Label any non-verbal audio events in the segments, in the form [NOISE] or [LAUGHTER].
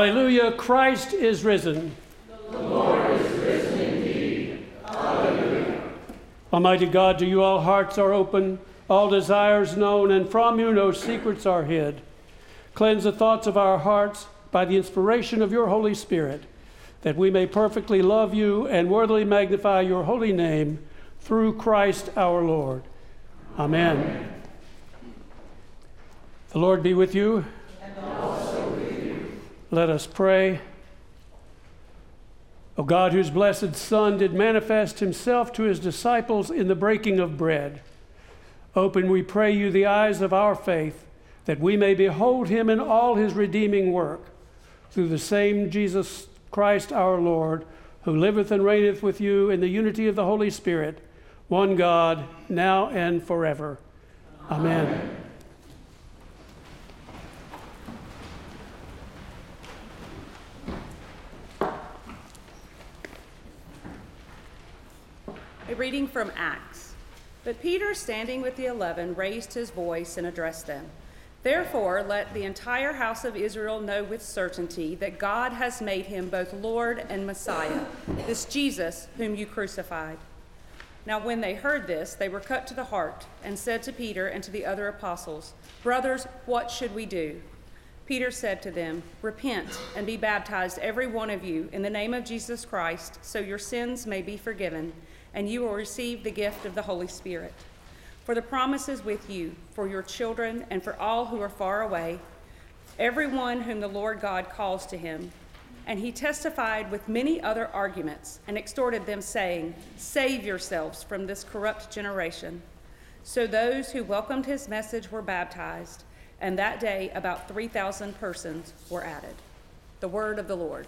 Hallelujah, Christ is risen. The Lord is risen indeed. Hallelujah. Almighty God, to you all hearts are open, all desires known, and from you no secrets are hid. Cleanse the thoughts of our hearts by the inspiration of your Holy Spirit, that we may perfectly love you and worthily magnify your holy name through Christ our Lord. Amen. Amen. The Lord be with you. And also with you. Let us pray. O God, whose blessed Son did manifest himself to his disciples in the breaking of bread, open, we pray you, the eyes of our faith, that we may behold him in all his redeeming work, through the same Jesus Christ our Lord, who liveth and reigneth with you in the unity of the Holy Spirit, one God, now and forever. Amen. Amen. A reading from Acts. But Peter, standing with the eleven, raised his voice and addressed them. Therefore, let the entire house of Israel know with certainty that God has made him both Lord and Messiah, this Jesus whom you crucified. Now, when they heard this, they were cut to the heart and said to Peter and to the other apostles, Brothers, what should we do? Peter said to them, Repent and be baptized, every one of you, in the name of Jesus Christ, so your sins may be forgiven and you will receive the gift of the Holy Spirit. For the promise is with you, for your children, and for all who are far away, everyone whom the Lord God calls to him. And he testified with many other arguments and exhorted them, saying, Save yourselves from this corrupt generation. So those who welcomed his message were baptized, and that day about 3,000 persons were added. The word of the Lord.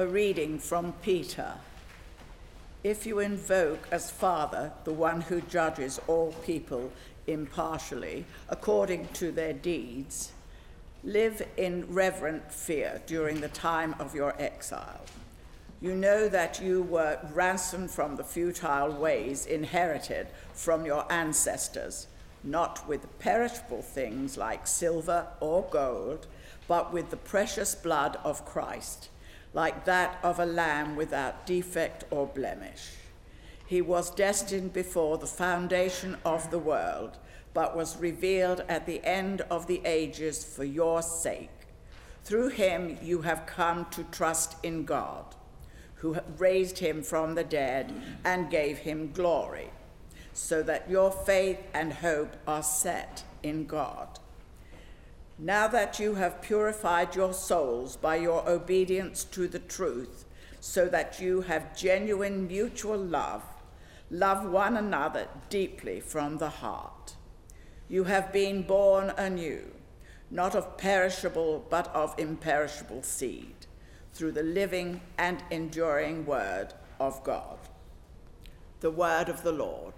A reading from Peter. If you invoke as Father the one who judges all people impartially according to their deeds, Live in reverent fear during the time of your exile. You know that you were ransomed from the futile ways inherited from your ancestors, not with perishable things like silver or gold, but with the precious blood of Christ, like that of a lamb without defect or blemish. He was destined before the foundation of the world, but was revealed at the end of the ages for your sake. Through him you have come to trust in God, who raised him from the dead and gave him glory, so that your faith and hope are set in God. Now that you have purified your souls by your obedience to the truth, so that you have genuine mutual love, Love one another deeply from the heart. You have been born anew, not of perishable, but of imperishable seed, through the living and enduring word of God. The word of the Lord.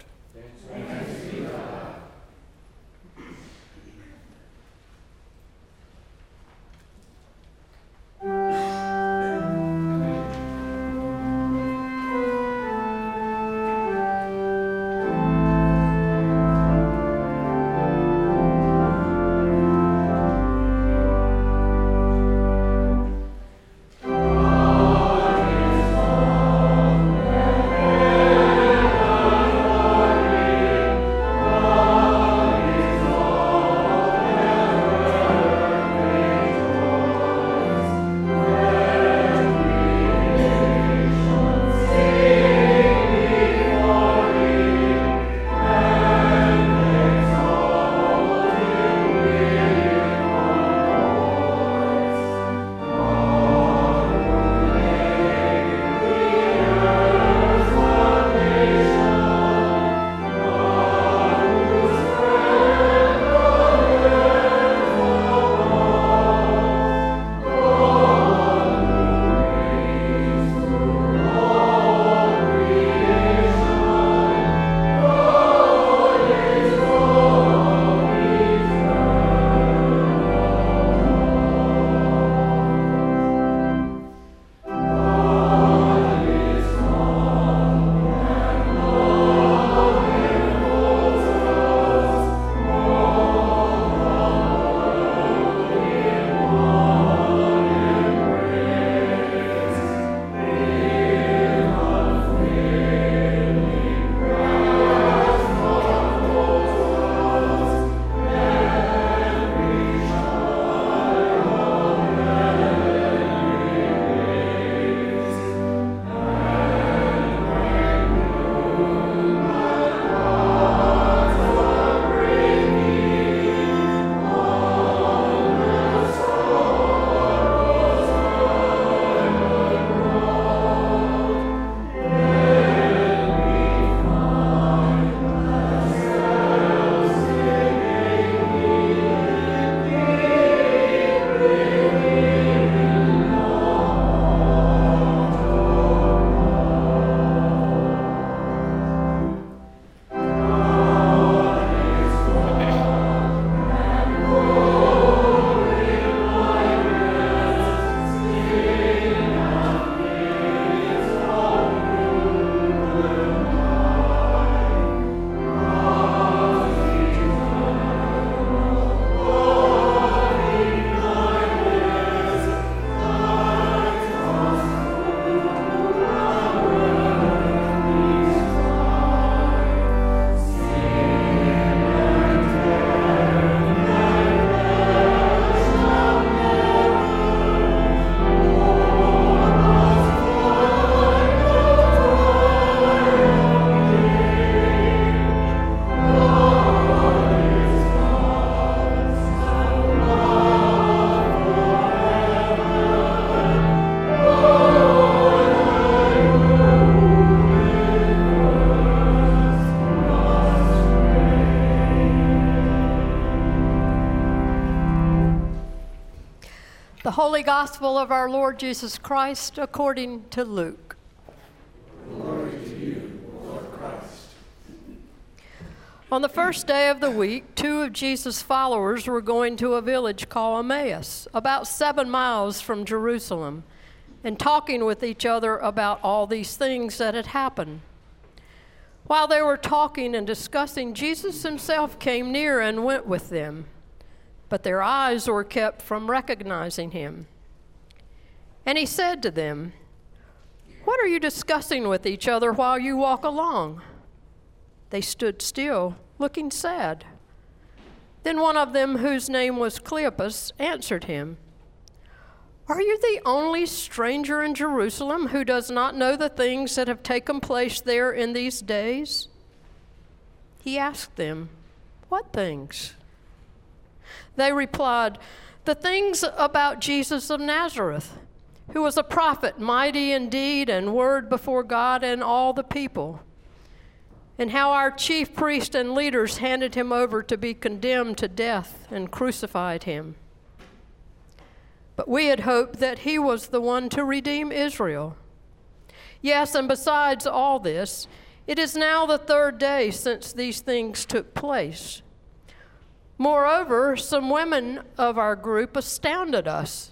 Gospel of our Lord Jesus Christ according to Luke. Glory to you, Lord Christ. On the first day of the week, two of Jesus' followers were going to a village called Emmaus, about seven miles from Jerusalem, and talking with each other about all these things that had happened. While they were talking and discussing, Jesus himself came near and went with them, but their eyes were kept from recognizing him. And he said to them, What are you discussing with each other while you walk along? They stood still, looking sad. Then one of them, whose name was Cleopas, answered him Are you the only stranger in Jerusalem who does not know the things that have taken place there in these days? He asked them, What things? They replied, The things about Jesus of Nazareth, who was a prophet, mighty in deed and word before God and all the people and how our chief priests and leaders handed him over to be condemned to death and crucified him. But we had hoped that he was the one to redeem Israel. Yes, and besides all this, it is now the third day since these things took place. Moreover, some women of our group astounded us.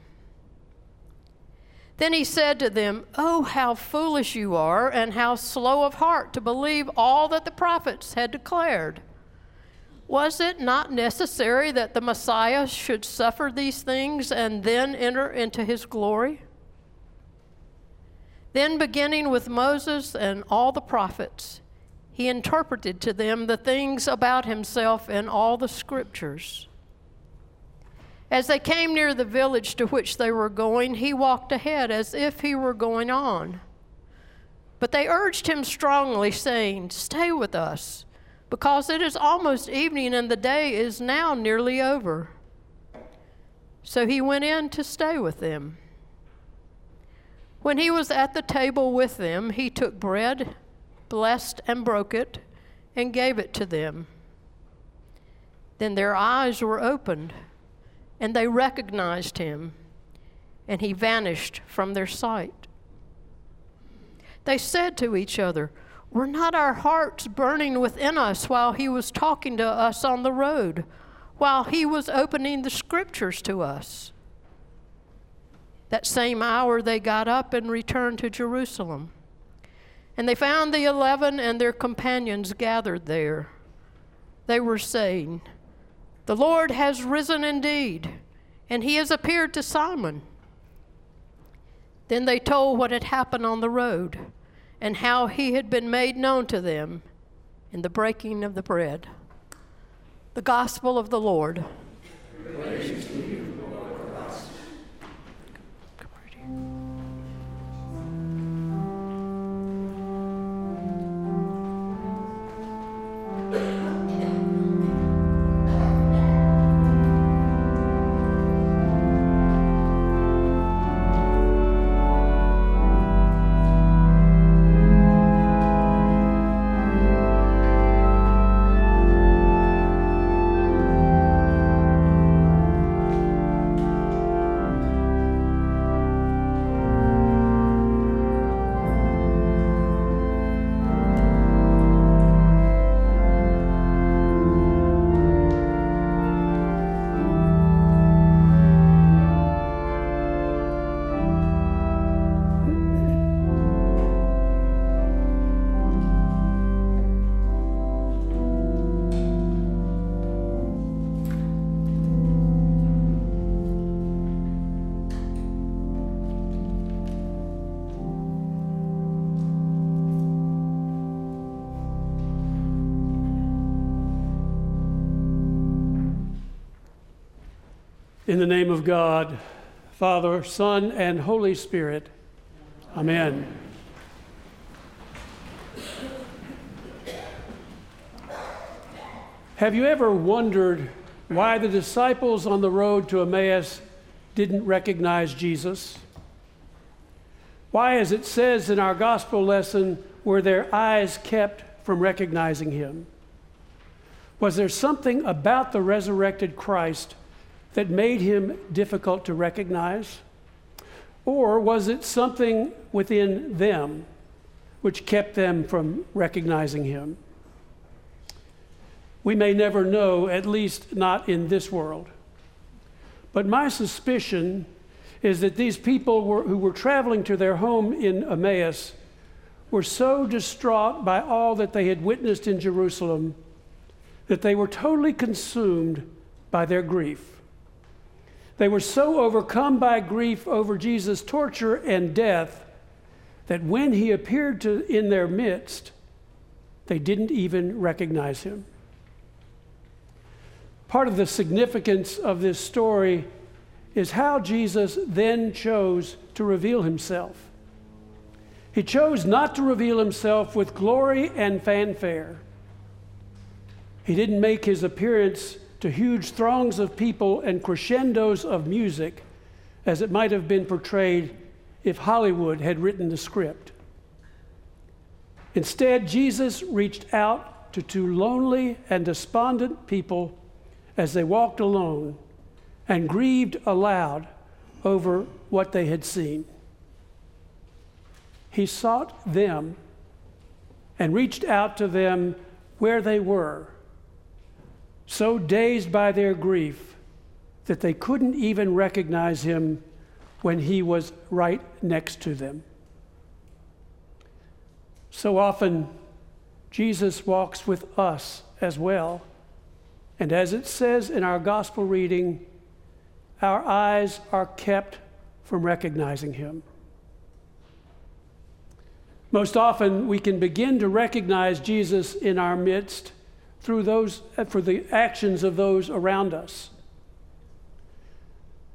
Then he said to them, Oh, how foolish you are, and how slow of heart to believe all that the prophets had declared. Was it not necessary that the Messiah should suffer these things and then enter into his glory? Then, beginning with Moses and all the prophets, he interpreted to them the things about himself in all the scriptures. As they came near the village to which they were going, he walked ahead as if he were going on. But they urged him strongly, saying, Stay with us because it is almost evening and the day is now nearly over. So he went in to stay with them. When he was at the table with them, he took bread, blessed and broke it, and gave it to them. Then their eyes were opened, and they recognized him, and he vanished from their sight. They said to each other, were not our hearts burning within us while he was talking to us on the road, while he was opening the scriptures to us? That same hour they got up and returned to Jerusalem. And they found the eleven and their companions gathered there. They were saying, The Lord has risen indeed, and he has appeared to Simon. Then they told what had happened on the road and how he had been made known to them in the breaking of the bread. The gospel of the Lord. In the name of God, Father, Son, and Holy Spirit. Amen. Have you ever wondered why the disciples on the road to Emmaus didn't recognize Jesus? Why, as it says in our gospel lesson, were their eyes kept from recognizing him? Was there something about the resurrected Christ that made him difficult to recognize? Or was it something within them which kept them from recognizing him? We may never know, at least not in this world. But my suspicion is that these people were, who were traveling to their home in Emmaus were so distraught by all that they had witnessed in Jerusalem that they were totally consumed by their grief. They were so overcome by grief over Jesus' torture and death that when he appeared to, in their midst, they didn't even recognize him. Part of the significance of this story is how Jesus then chose to reveal himself. He chose not to reveal himself with glory and fanfare. He didn't make his appearance to huge throngs of people and crescendos of music as it might have been portrayed if Hollywood had written the script. Instead, Jesus reached out to two lonely and despondent people as they walked alone and grieved aloud over what they had seen. He sought them and reached out to them where they were, so dazed by their grief that they couldn't even recognize him when he was right next to them. So often, Jesus walks with us as well. And as it says in our gospel reading, our eyes are kept from recognizing him. Most often, we can begin to recognize Jesus in our midst through those, uh, for the actions of those around us.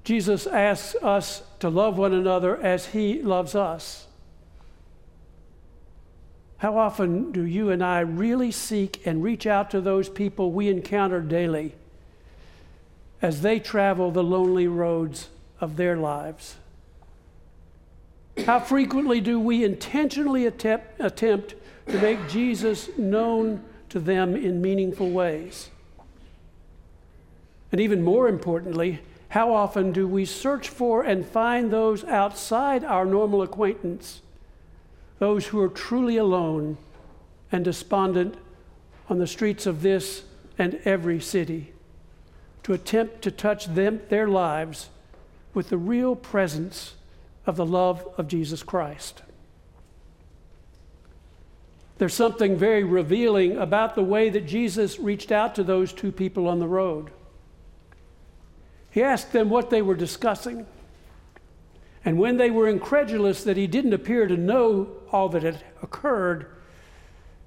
Jesus asks us to love one another as he loves us. How often do you and I really seek and reach out to those people we encounter daily? as they travel the lonely roads of their lives? How frequently do we intentionally attempt, attempt to make Jesus known to them in meaningful ways? And even more importantly, how often do we search for and find those outside our normal acquaintance, those who are truly alone and despondent on the streets of this and every city? to attempt to touch them, their lives with the real presence of the love of Jesus Christ. There's something very revealing about the way that Jesus reached out to those two people on the road. He asked them what they were discussing. And when they were incredulous that he didn't appear to know all that had occurred,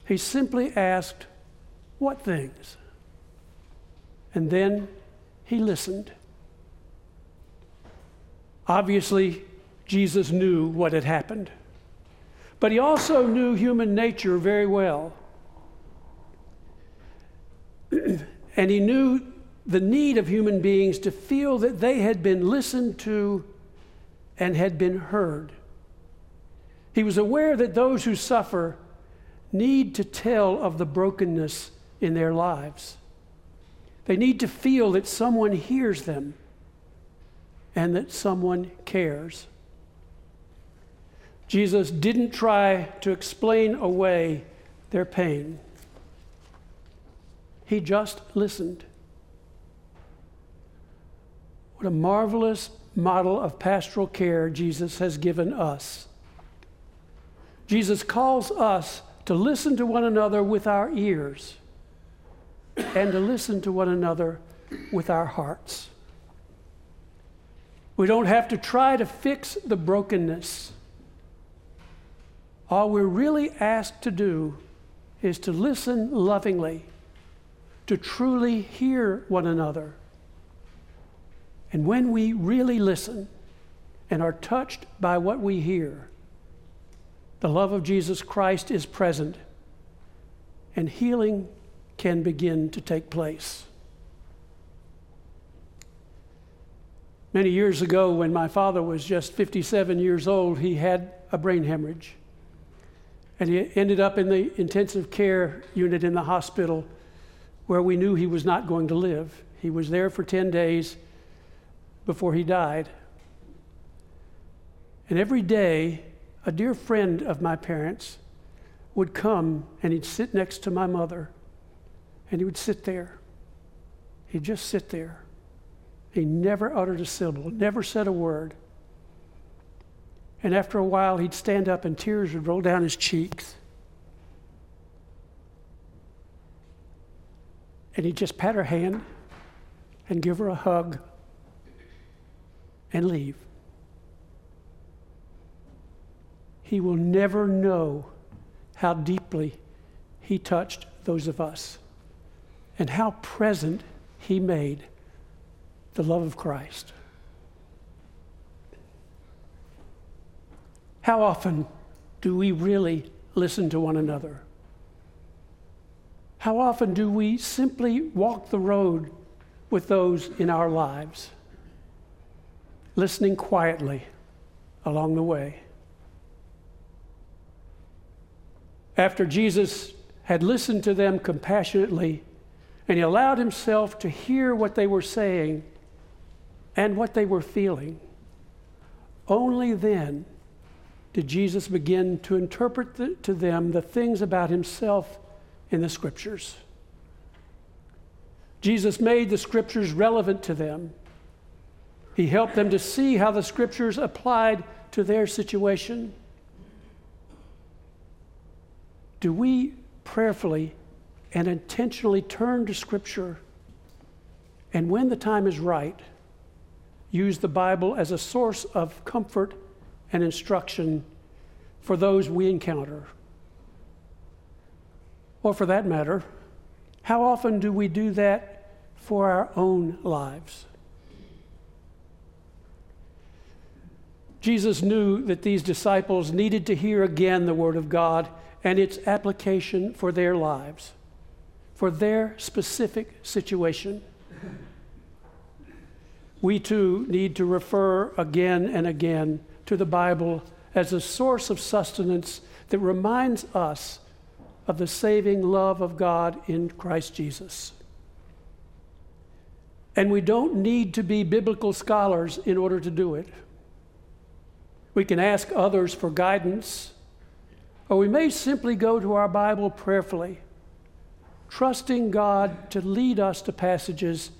he simply asked, What things? And then he listened. Obviously, Jesus knew what had happened, but he also knew human nature very well. [CLEARS THROAT] and he knew the need of human beings to feel that they had been listened to and had been heard. He was aware that those who suffer need to tell of the brokenness in their lives. They need to feel that someone hears them and that someone cares. Jesus didn't try to explain away their pain, he just listened. What a marvelous model of pastoral care Jesus has given us. Jesus calls us to listen to one another with our ears and to listen to one another with our hearts. We don't have to try to fix the brokenness. All we're really asked to do is to listen lovingly, to truly hear one another. And when we really listen and are touched by what we hear, the love of Jesus Christ is present and healing can begin to take place. Many years ago, when my father was just 57 years old, he had a brain hemorrhage. And he ended up in the intensive care unit in the hospital where we knew he was not going to live. He was there for 10 days before he died. And every day, a dear friend of my parents would come and he'd sit next to my mother and he would sit there. He'd just sit there. He never uttered a syllable, never said a word. And after a while, he'd stand up and tears would roll down his cheeks. And he'd just pat her hand and give her a hug and leave. He will never know how deeply he touched those of us and how present he made the love of Christ. How often do we really listen to one another? How often do we simply walk the road with those in our lives, listening quietly along the way? After Jesus had listened to them compassionately and he allowed himself to hear what they were saying and what they were feeling, only then did Jesus begin to interpret the, to them the things about himself in the scriptures. Jesus made the scriptures relevant to them. He helped them to see how the scriptures applied to their situation. Do we prayerfully and intentionally turn to scripture and when the time is right, use the Bible as a source of comfort and instruction for those we encounter? Or for that matter, how often do we do that for our own lives? Jesus knew that these disciples needed to hear again the Word of God and its application for their lives, for their specific situation. We too need to refer again and again to the Bible as a source of sustenance that reminds us of the saving love of God in Christ Jesus. And we don't need to be biblical scholars in order to do it. We can ask others for guidance, or we may simply go to our Bible prayerfully, trusting God to lead us to passages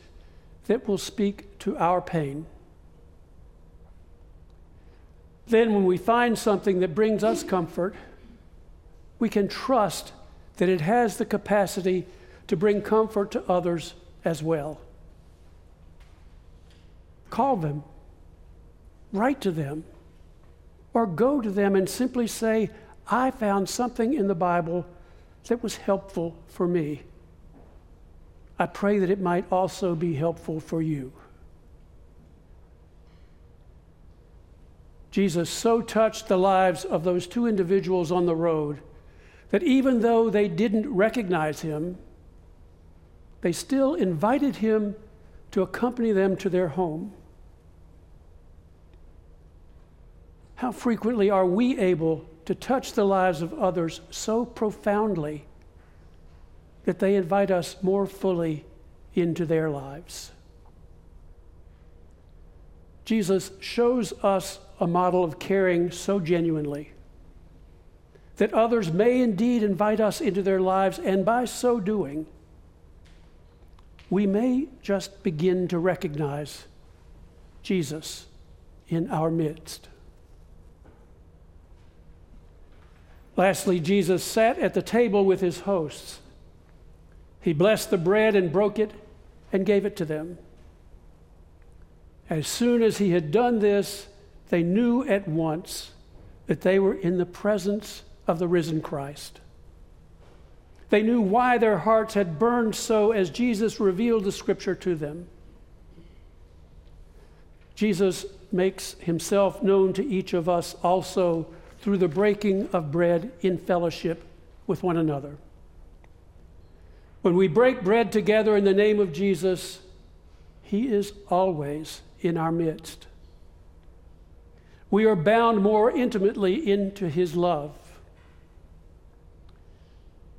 that will speak to our pain. Then, when we find something that brings us comfort, we can trust that it has the capacity to bring comfort to others as well. Call them, write to them, or go to them and simply say, I found something in the Bible that was helpful for me. I pray that it might also be helpful for you. Jesus so touched the lives of those two individuals on the road that even though they didn't recognize him, they still invited him to accompany them to their home. How frequently are we able to touch the lives of others so profoundly that they invite us more fully into their lives? Jesus shows us a model of caring so genuinely that others may indeed invite us into their lives, and by so doing, we may just begin to recognize Jesus in our midst. Lastly, Jesus sat at the table with his hosts. He blessed the bread and broke it and gave it to them. As soon as he had done this, they knew at once that they were in the presence of the risen Christ. They knew why their hearts had burned so as Jesus revealed the scripture to them. Jesus makes himself known to each of us also through the breaking of bread in fellowship with one another. When we break bread together in the name of Jesus, he is always in our midst. We are bound more intimately into his love.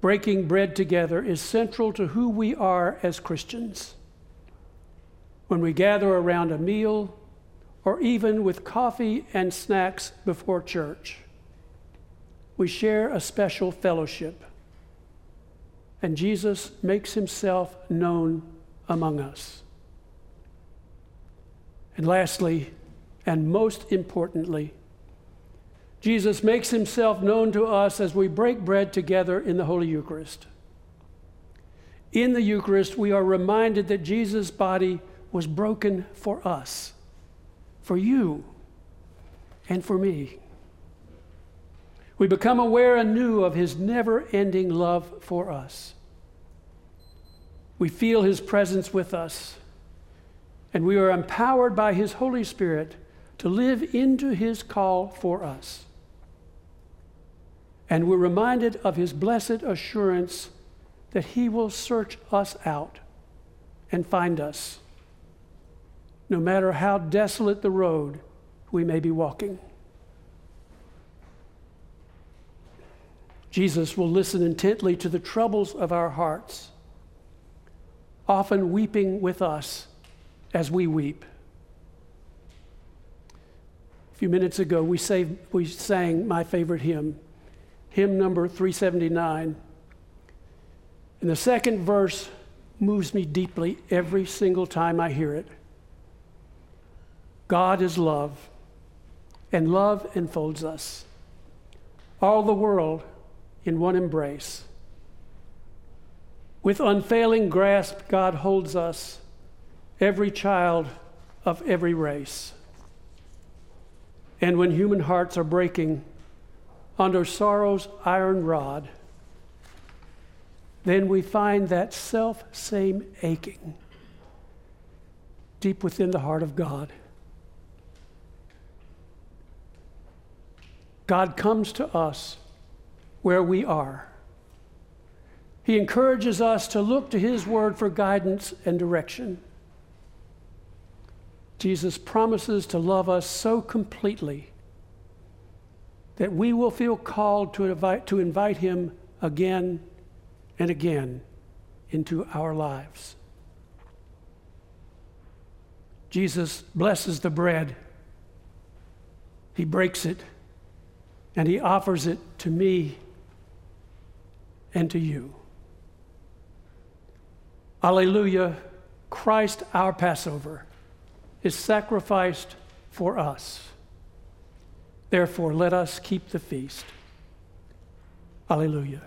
Breaking bread together is central to who we are as Christians. When we gather around a meal, or even with coffee and snacks before church, we share a special fellowship. And Jesus makes himself known among us. And lastly, and most importantly, Jesus makes himself known to us as we break bread together in the Holy Eucharist. In the Eucharist, we are reminded that Jesus' body was broken for us, for you, and for me. We become aware anew of his never ending love for us. We feel his presence with us, and we are empowered by his Holy Spirit to live into his call for us. And we're reminded of his blessed assurance that he will search us out and find us, no matter how desolate the road we may be walking. Jesus will listen intently to the troubles of our hearts, often weeping with us as we weep. Few minutes ago, we, saved, we sang my favorite hymn hymn number 379. And the second verse moves me deeply every single time I hear it. God is love, and love enfolds us. All the world in one embrace. With unfailing grasp, God holds us, every child of every race. And when human hearts are breaking, under sorrow's iron rod, then we find that self same aching deep within the heart of God. God comes to us where we are. He encourages us to look to His Word for guidance and direction. Jesus promises to love us so completely that we will feel called to invite, to invite Him again and again into our lives. Jesus blesses the bread, He breaks it, and He offers it to me and to you. Alleluia, Christ our Passover is sacrificed for us. Therefore, let us keep the feast. Alleluia.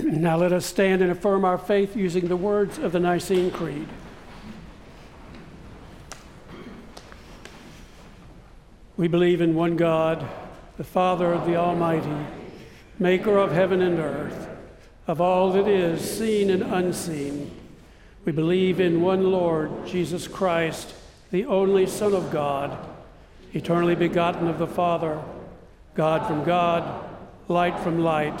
[CLEARS THROAT] Now let us stand and affirm our faith using the words of the Nicene Creed. We believe in one God, the Father of the Almighty, maker of heaven and earth, of all that is seen and unseen. We believe in one Lord, Jesus Christ, the only Son of God, eternally begotten of the Father, God from God, light from light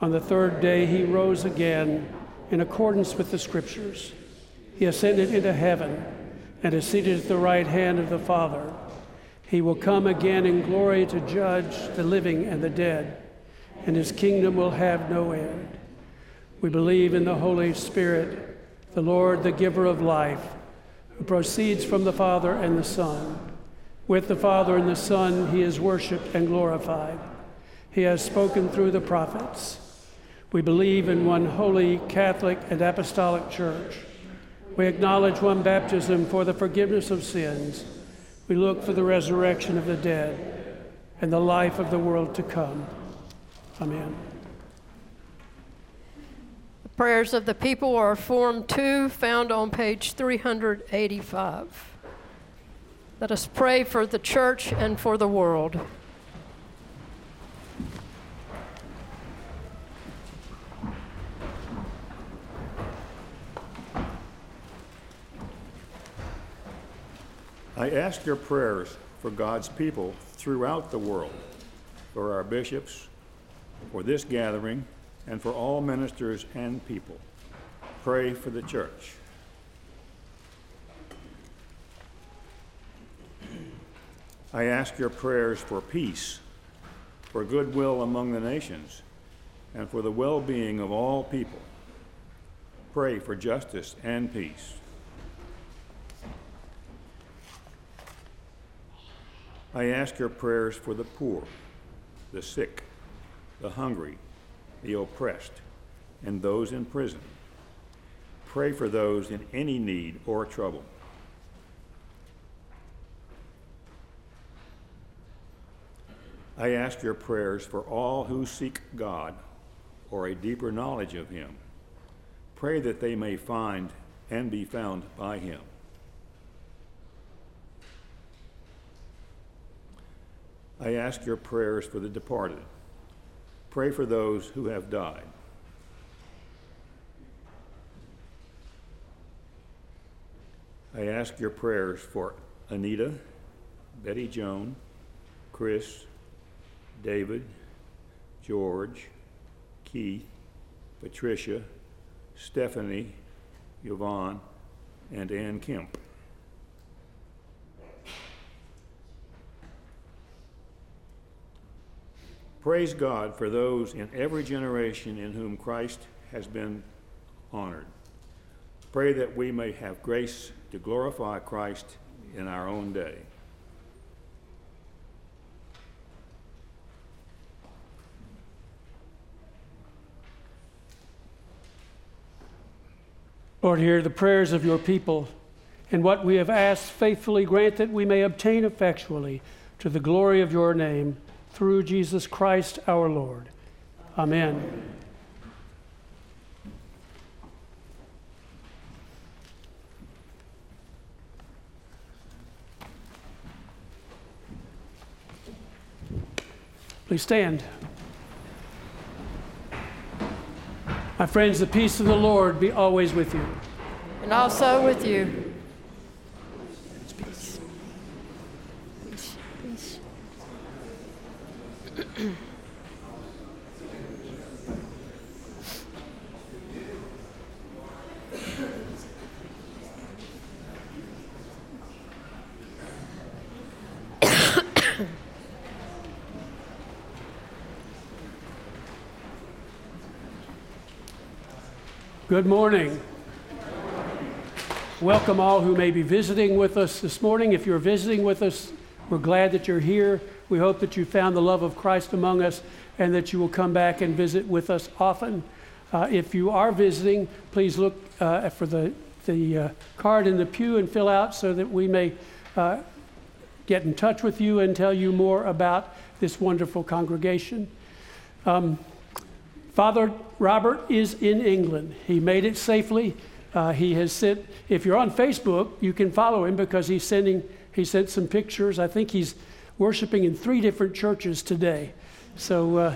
On the third day, he rose again in accordance with the Scriptures. He ascended into heaven and is seated at the right hand of the Father. He will come again in glory to judge the living and the dead, and his kingdom will have no end. We believe in the Holy Spirit, the Lord, the giver of life, who proceeds from the Father and the Son. With the Father and the Son, he is worshiped and glorified. he has spoken through the prophets. We believe in one holy, Catholic, and Apostolic Church. We acknowledge one baptism for the forgiveness of sins. We look for the resurrection of the dead and the life of the world to come. Amen. The prayers of the people are Form 2, found on page 385. Let us pray for the church and for the world. I ask your prayers for God's people throughout the world, for our bishops, for this gathering, and for all ministers and people. Pray for the church. I ask your prayers for peace, for goodwill among the nations, and for the well being of all people. Pray for justice and peace. I ask your prayers for the poor, the sick, the hungry, the oppressed, and those in prison. Pray for those in any need or trouble. I ask your prayers for all who seek God or a deeper knowledge of Him. Pray that they may find and be found by Him. I ask your prayers for the departed. Pray for those who have died. I ask your prayers for Anita, Betty Joan, Chris, David, George, Keith, Patricia, Stephanie, Yvonne, and Ann Kemp. Praise God for those in every generation in whom Christ has been honored. Pray that we may have grace to glorify Christ in our own day. Lord, hear the prayers of your people, and what we have asked faithfully grant that we may obtain effectually to the glory of your name through Jesus Christ our Lord. Amen. Please stand. My friends, the peace of the Lord be always with you. And also with you. Good morning. Welcome all who may be visiting with us this morning. If you're visiting with us, we're glad that you're here. We hope that you found the love of Christ among us and that you will come back and visit with us often. Uh, if you are visiting, please look uh, for the, the uh, card in the pew and fill out so that we may uh, get in touch with you and tell you more about this wonderful congregation. Um, Father Robert is in England. He made it safely. Uh, he has sent, if you're on Facebook, you can follow him because he's sending, he sent some pictures. I think he's worshiping in three different churches today. So, uh,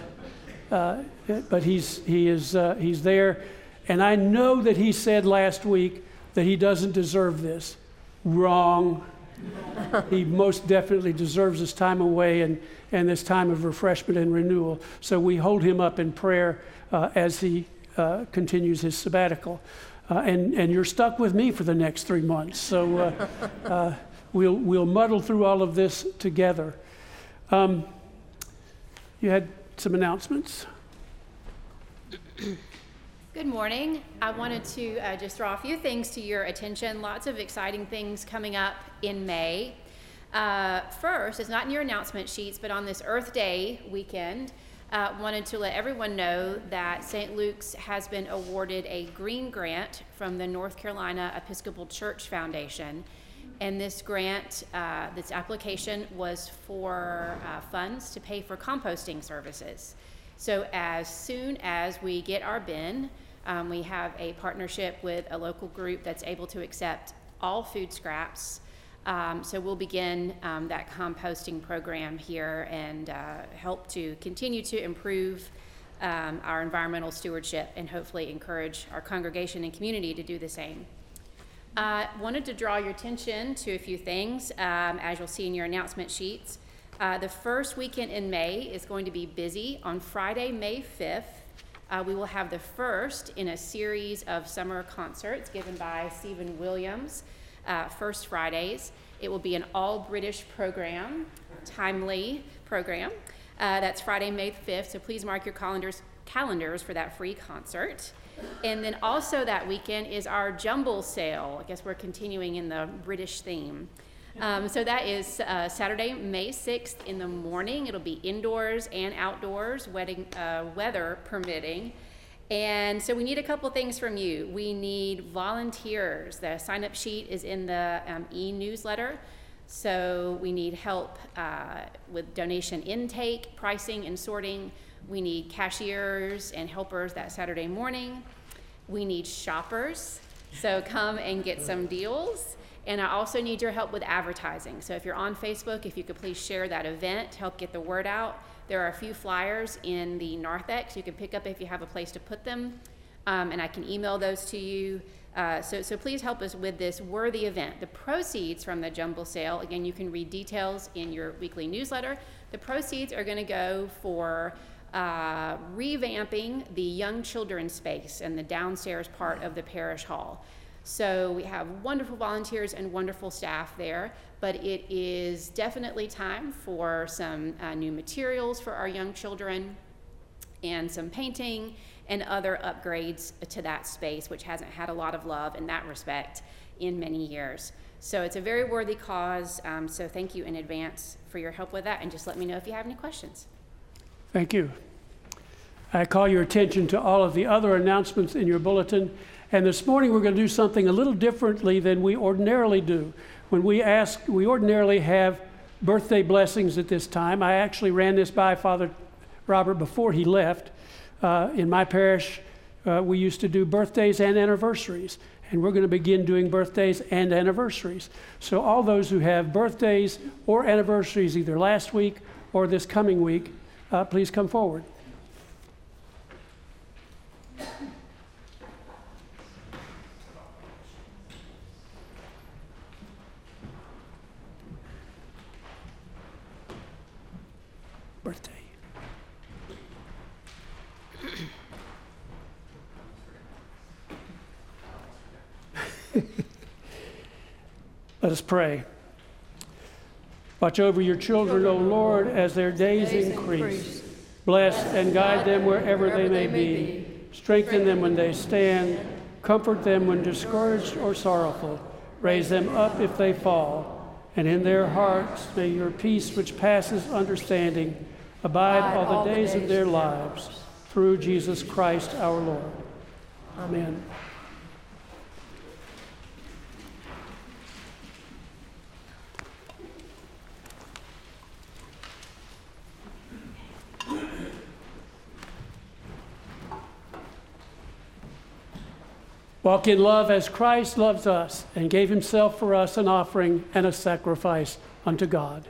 uh, but he's, he is, uh, he's there. And I know that he said last week that he doesn't deserve this. Wrong. he most definitely deserves his time away and, and this time of refreshment and renewal. So we hold him up in prayer uh, as he uh, continues his sabbatical. Uh, and, and you're stuck with me for the next three months. So uh, uh, we'll, we'll muddle through all of this together. Um, you had some announcements. Good morning. I wanted to uh, just draw a few things to your attention. Lots of exciting things coming up in May. Uh, first, it's not in your announcement sheets, but on this Earth Day weekend, uh, wanted to let everyone know that St. Luke's has been awarded a green grant from the North Carolina Episcopal Church Foundation. And this grant, uh, this application was for uh, funds to pay for composting services. So as soon as we get our bin, um, we have a partnership with a local group that's able to accept all food scraps. Um, so we'll begin um, that composting program here and uh, help to continue to improve um, our environmental stewardship and hopefully encourage our congregation and community to do the same. Uh, wanted to draw your attention to a few things um, as you'll see in your announcement sheets. Uh, the first weekend in May is going to be busy. On Friday, May 5th, uh, we will have the first in a series of summer concerts given by Stephen Williams uh, First Fridays. It will be an all British program, timely program. Uh, that's Friday, May 5th, so please mark your calendars, calendars for that free concert. And then also that weekend is our jumble sale. I guess we're continuing in the British theme. Um, so that is uh, Saturday, May 6th in the morning. It'll be indoors and outdoors, wedding, uh, weather permitting. And so we need a couple things from you. We need volunteers. The sign up sheet is in the um, e newsletter. So we need help uh, with donation intake, pricing, and sorting. We need cashiers and helpers that Saturday morning. We need shoppers. So come and get some deals. And I also need your help with advertising. So if you're on Facebook, if you could please share that event, to help get the word out. There are a few flyers in the narthex you can pick up if you have a place to put them, um, and I can email those to you. Uh, so, so please help us with this worthy event. The proceeds from the jumble sale, again, you can read details in your weekly newsletter. The proceeds are going to go for uh, revamping the young children's space and the downstairs part of the parish hall. So we have wonderful volunteers and wonderful staff there, but it is definitely time for some uh, new materials for our young children and some painting and other upgrades to that space, which hasn't had a lot of love in that respect in many years. So it's a very worthy cause. Um, so thank you in advance for your help with that, and just let me know if you have any questions. Thank you. I call your attention to all of the other announcements in your bulletin. And this morning we're going to do something a little differently than we ordinarily do. When we ask, we ordinarily have birthday blessings at this time. I actually ran this by Father Robert before he left. Uh, in my parish, uh, we used to do birthdays and anniversaries, and we're going to begin doing birthdays and anniversaries. So, all those who have birthdays or anniversaries either last week or this coming week, uh, please come forward. birthday. Let us pray. Watch over your children, O Lord, as their days increase. Bless and guide them wherever they may be. Strengthen them when they stand. Comfort them when discouraged or sorrowful. Raise them up if they fall. And in their hearts may your peace, which passes understanding, abide all the days of their lives through Jesus Christ our Lord. Amen. Walk in love as Christ loves us and gave himself for us an offering and a sacrifice unto God.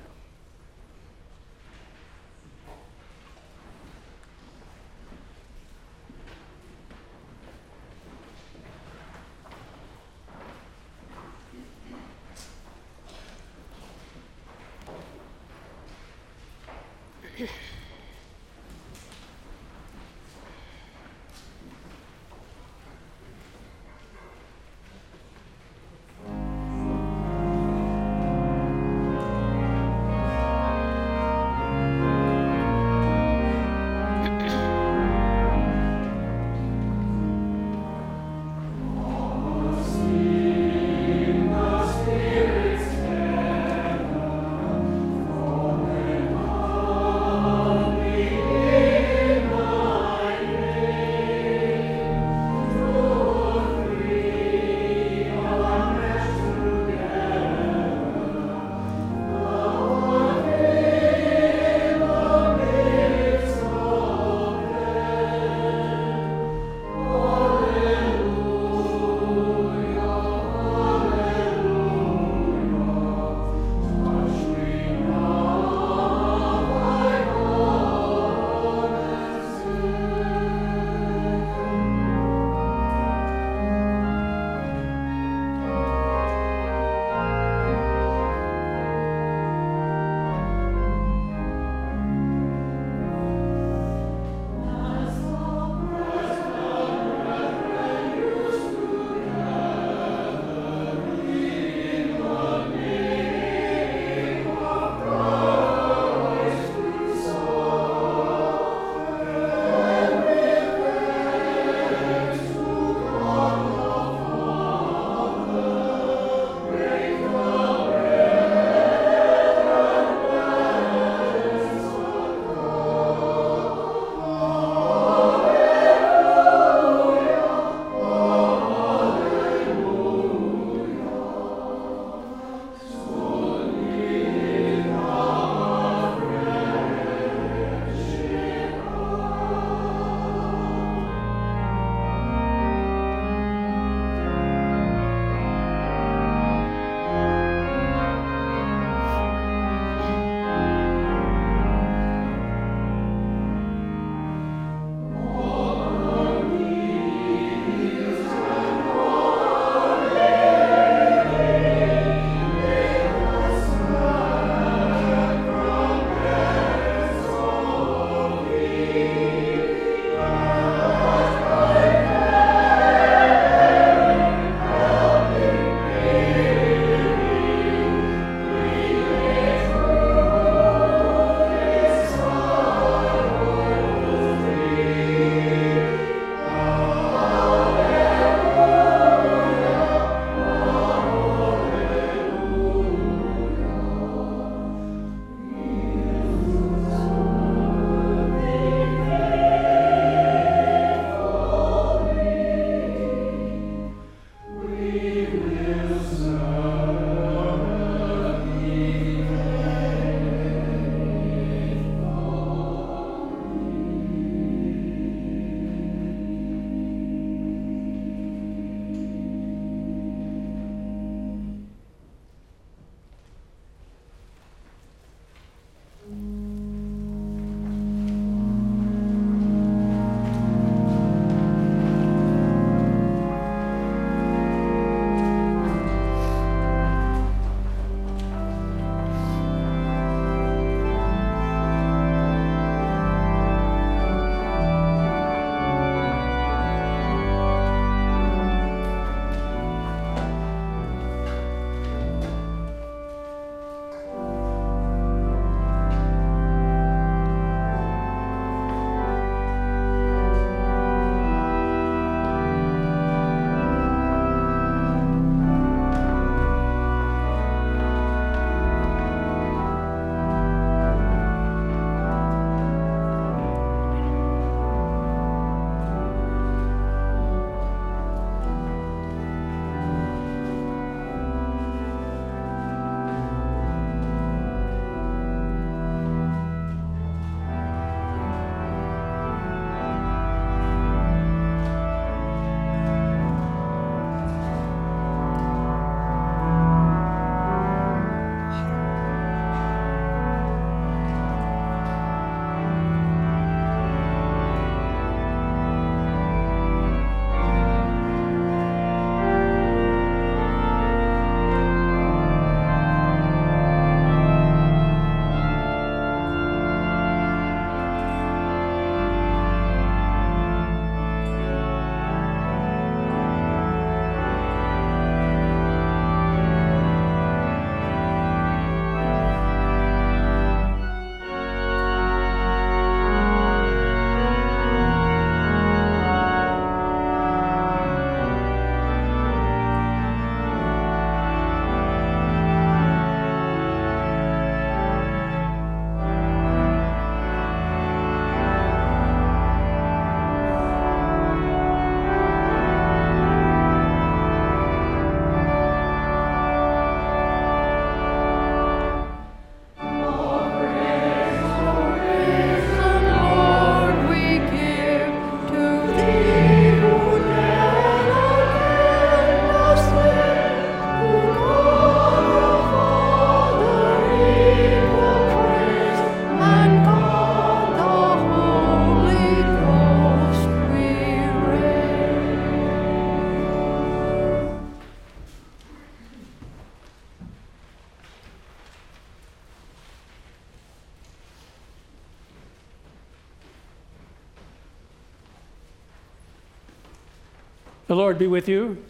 The Lord be with you.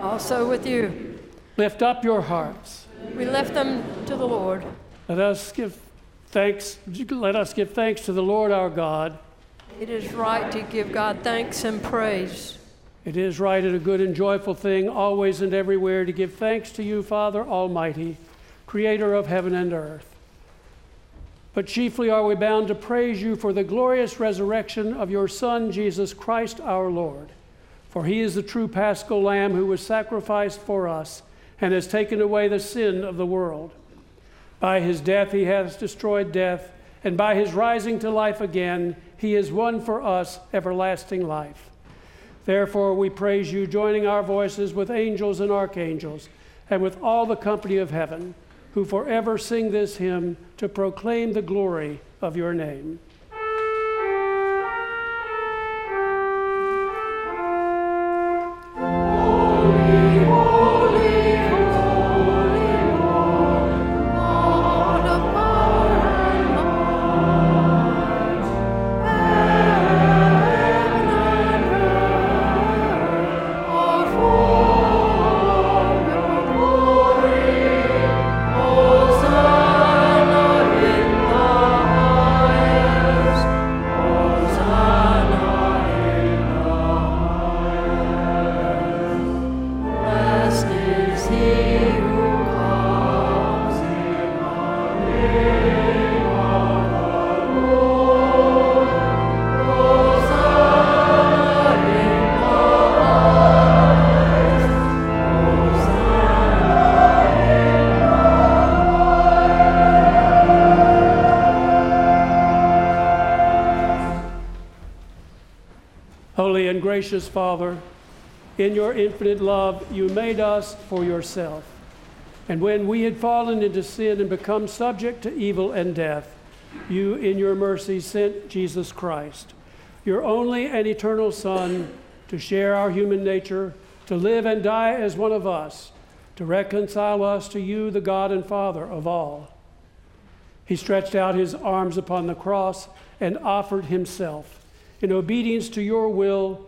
Also with you. Lift up your hearts. We lift them to the Lord. Let us give thanks. Let us give thanks to the Lord our God. It is right to give God thanks and praise. It is right and a good and joyful thing, always and everywhere, to give thanks to you, Father Almighty, Creator of heaven and earth. But chiefly are we bound to praise you for the glorious resurrection of your Son, Jesus Christ our Lord. For he is the true paschal lamb who was sacrificed for us and has taken away the sin of the world. By his death he has destroyed death, and by his rising to life again, he has won for us everlasting life. Therefore, we praise you, joining our voices with angels and archangels, and with all the company of heaven, who forever sing this hymn to proclaim the glory of your name. Gracious Father, in your infinite love, you made us for yourself. And when we had fallen into sin and become subject to evil and death, you, in your mercy, sent Jesus Christ, your only and eternal Son, to share our human nature, to live and die as one of us, to reconcile us to you, the God and Father of all. He stretched out his arms upon the cross and offered himself in obedience to your will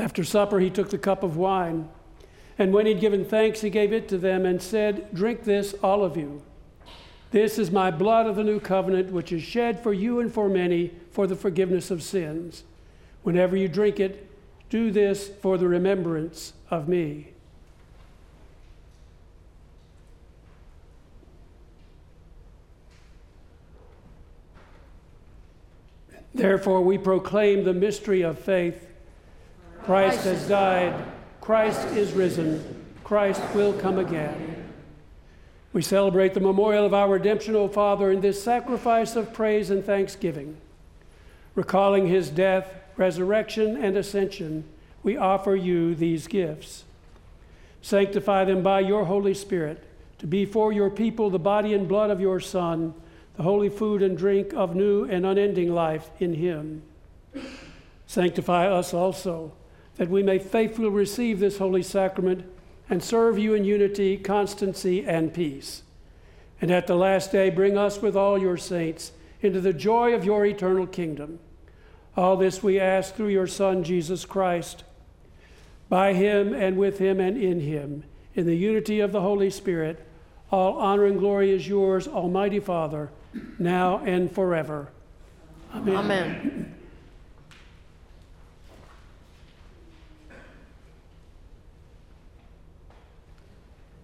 After supper, he took the cup of wine, and when he'd given thanks, he gave it to them and said, Drink this, all of you. This is my blood of the new covenant, which is shed for you and for many for the forgiveness of sins. Whenever you drink it, do this for the remembrance of me. Therefore, we proclaim the mystery of faith. Christ has died. Christ is risen. Christ will come again. We celebrate the memorial of our redemption, O Father, in this sacrifice of praise and thanksgiving. Recalling his death, resurrection, and ascension, we offer you these gifts. Sanctify them by your Holy Spirit to be for your people the body and blood of your Son, the holy food and drink of new and unending life in him. Sanctify us also that we may faithfully receive this holy sacrament and serve you in unity, constancy, and peace. And at the last day, bring us with all your saints into the joy of your eternal kingdom. All this we ask through your Son, Jesus Christ. By him and with him and in him, in the unity of the Holy Spirit, all honor and glory is yours, Almighty Father, now and forever. Amen. Amen.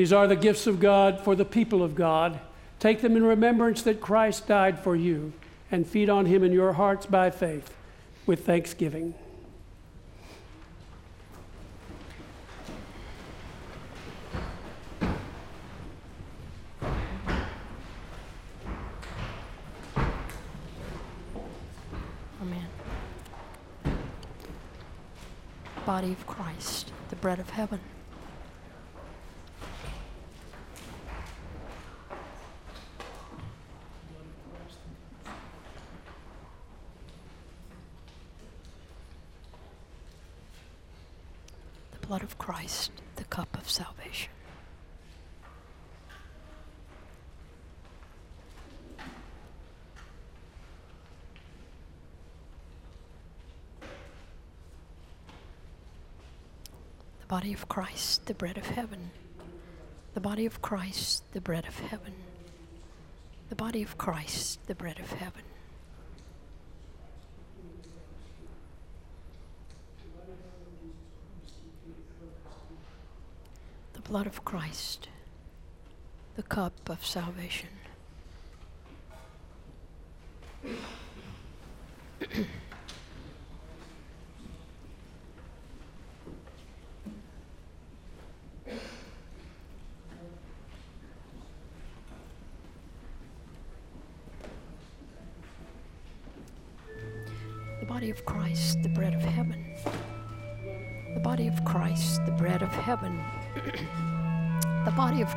These are the gifts of God for the people of God. Take them in remembrance that Christ died for you, and feed on him in your hearts by faith with thanksgiving. Amen. Body of Christ, the bread of heaven. blood of Christ, the cup of salvation. The body of Christ, the bread of heaven. The body of Christ, the bread of heaven. The body of Christ, the bread of heaven. The blood of Christ, the cup of salvation.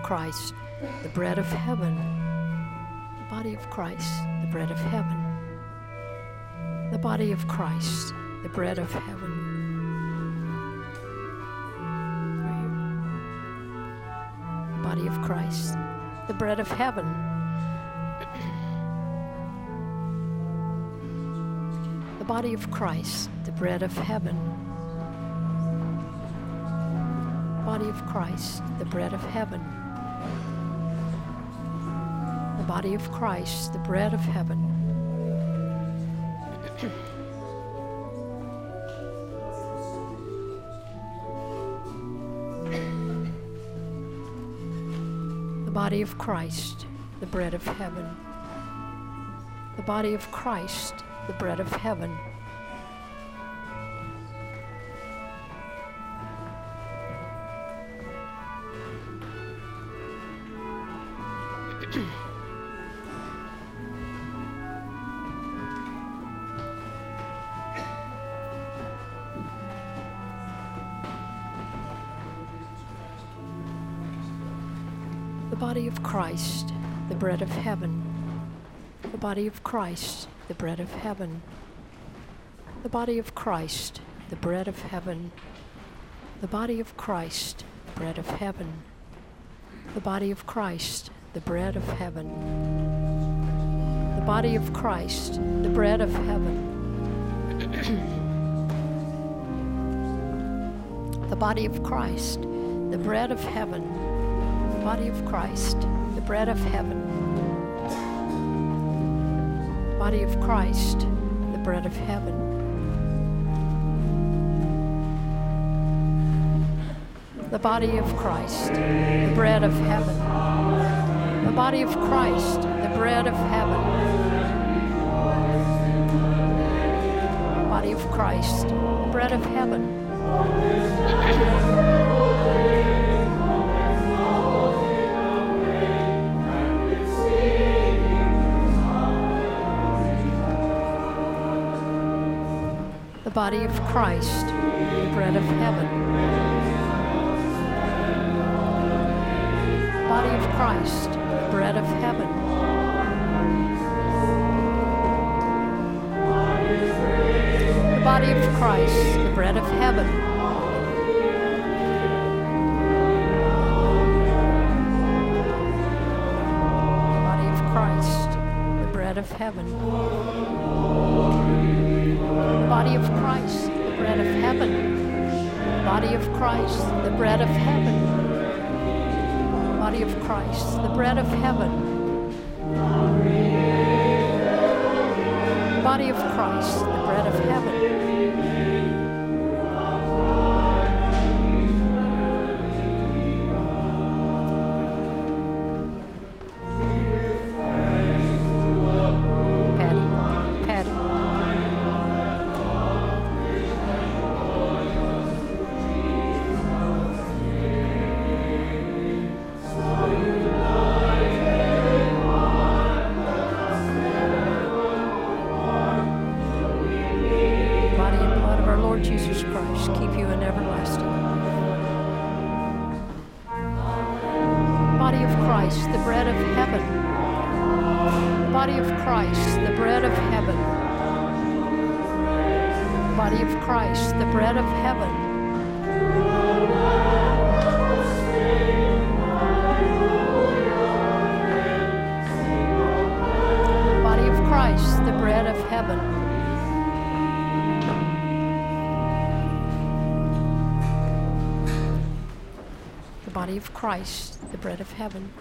Christ, the bread of heaven. The body of Christ, the bread of heaven. The body of Christ, the bread of heaven. The body of Christ, the bread of heaven. the body of Christ, the bread of heaven. body of Christ, the bread of heaven. The body of Christ, the bread of heaven. the body of Christ, the bread of heaven. The body of Christ, the bread of heaven. [CLEARS THROAT] body of Christ, the bread of heaven. The body of Christ, the bread of heaven. The body of Christ, the bread of heaven. The body of Christ, bread of heaven. The body of Christ, the bread of heaven. The body of Christ, the bread of heaven. [CLEARS THROAT] the body of Christ, the bread of heaven body of Christ, the bread of heaven. Body of Christ, the bread of heaven. The body of Christ, the bread of heaven. The body of Christ, the bread of heaven. Body of Christ, the bread of heaven. Body of Christ, the bread of heaven. Body of Christ, bread of heaven. The body of Christ, the bread of heaven. Body of Christ, bread of heaven. The body of heaven. Body of Christ, the bread of heaven. Body of Christ, the bread of heaven. Body of Christ, the bread of Christ, the bread of heaven.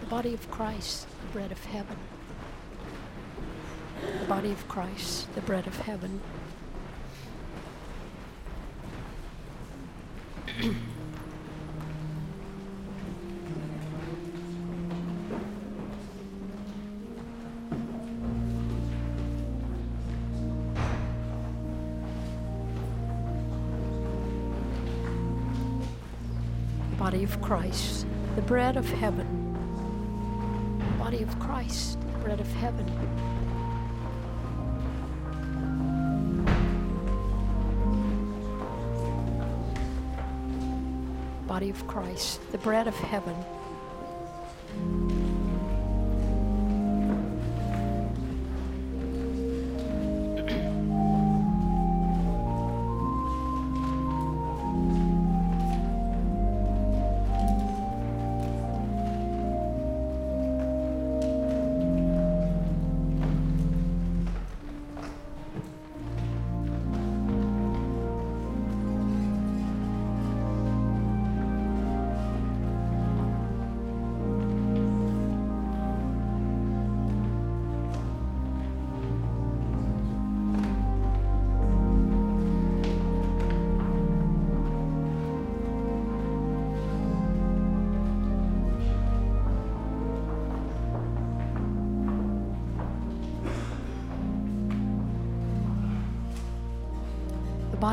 The body of Christ, the bread of heaven. The body of Christ, the bread of heaven. Body of Christ, the bread of heaven. Body of Christ, the bread of heaven. Body of Christ, the bread of heaven.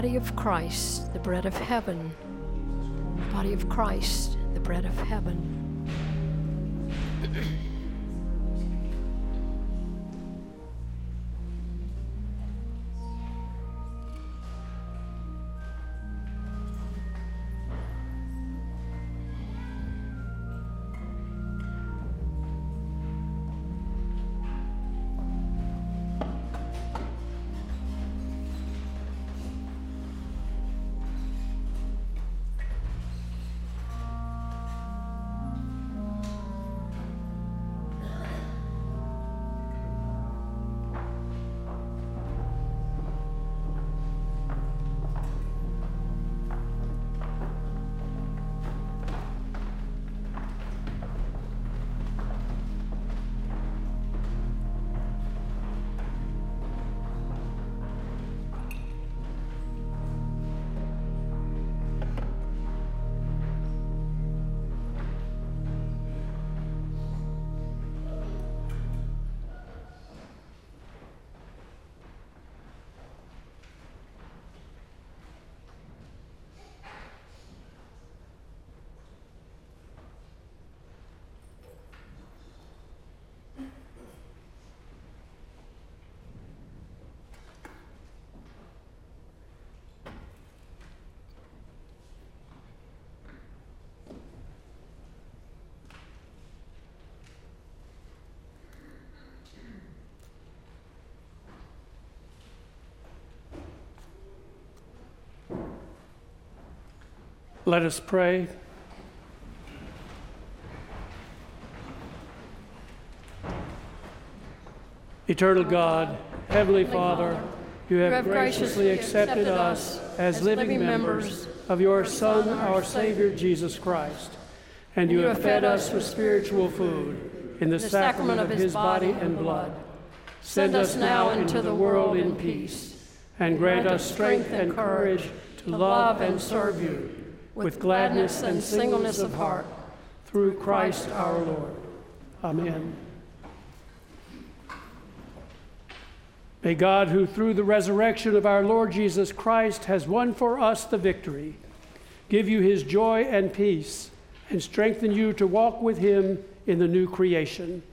Body of Christ, the bread of heaven. The body of Christ, the bread of heaven. Let us pray. Eternal God, Heavenly Father, you have graciously accepted us as living members of your Son, our Savior, Jesus Christ. And you have fed us with spiritual food in the sacrament of his body and blood. Send us now into the world in peace, and grant us strength and courage to love and serve you with gladness and singleness of heart, through Christ our Lord. Amen. May God, who through the resurrection of our Lord Jesus Christ has won for us the victory, give you his joy and peace, and strengthen you to walk with him in the new creation.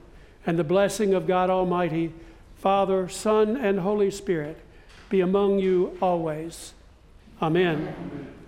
And the blessing of God Almighty, Father, Son, and Holy Spirit be among you always. Amen. Jesus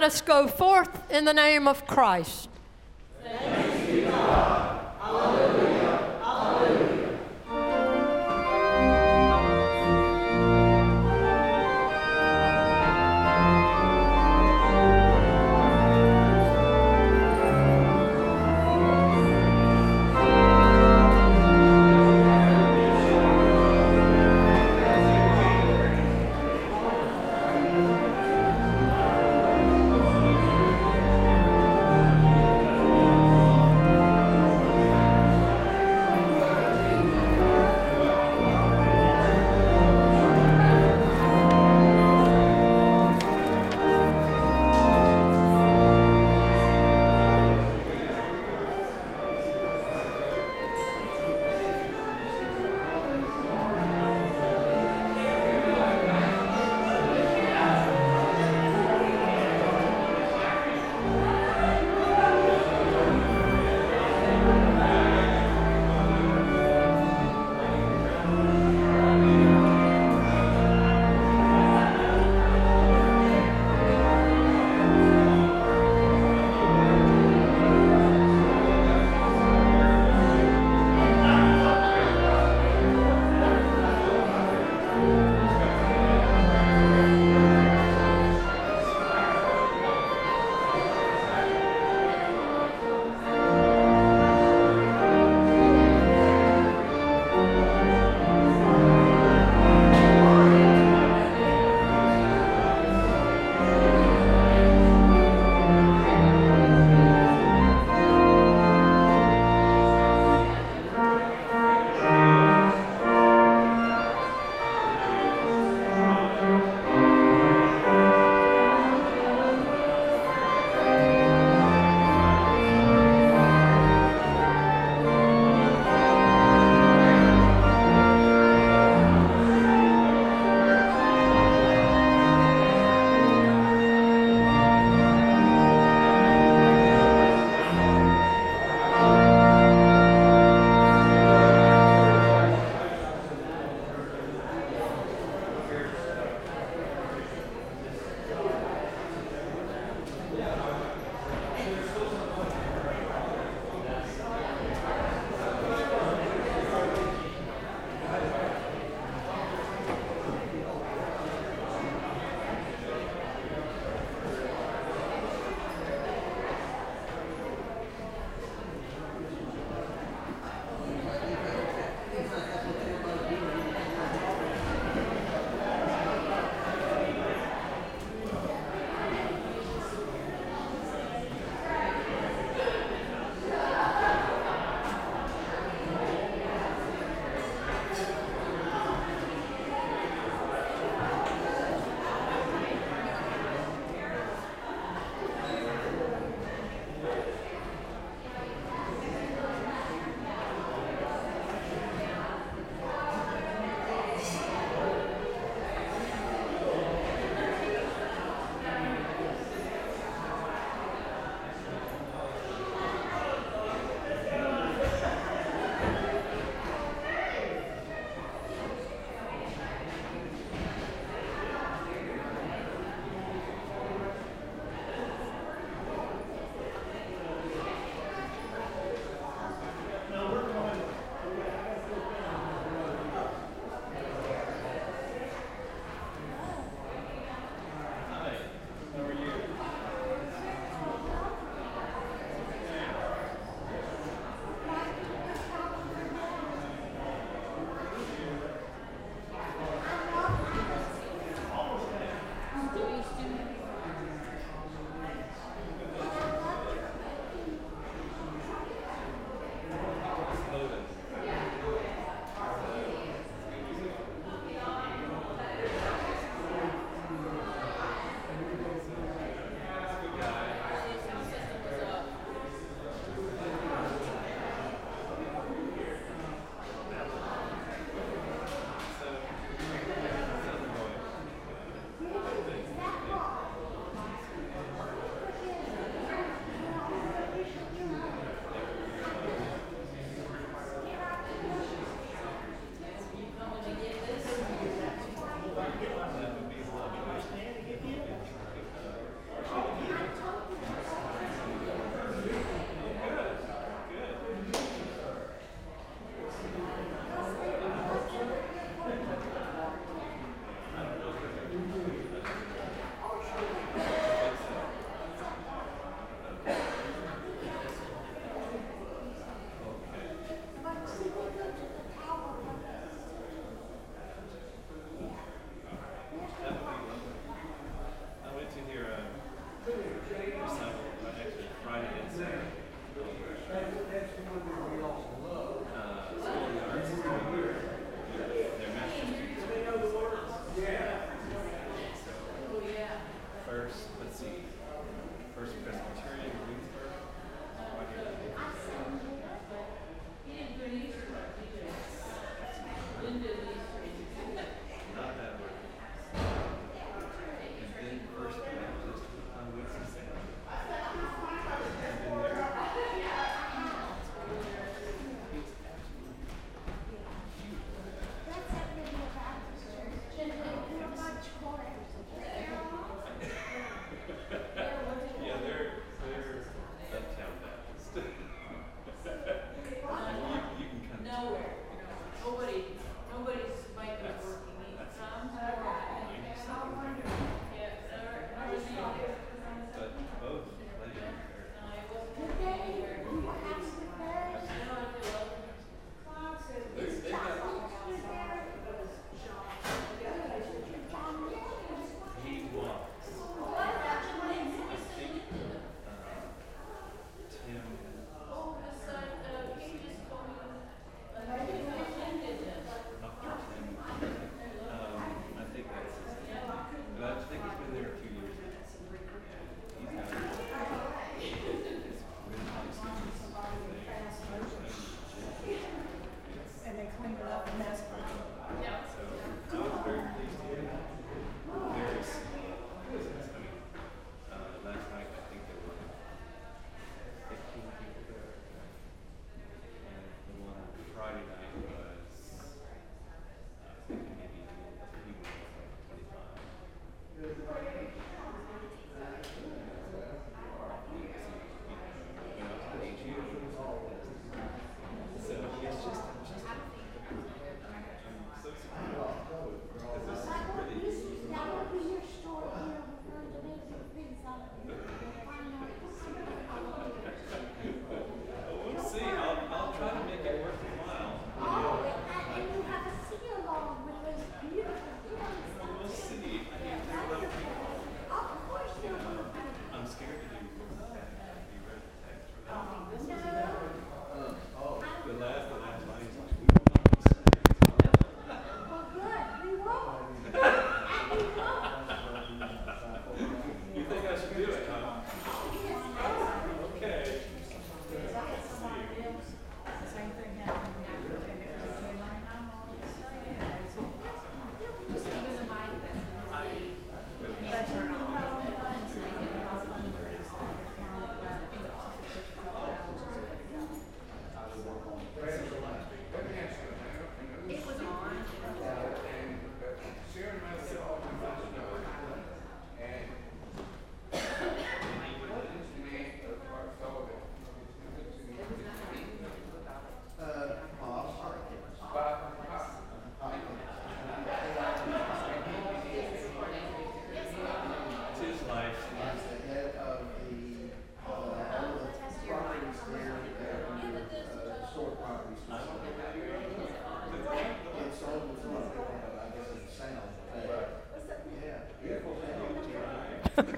Let us go forth in the name of Christ.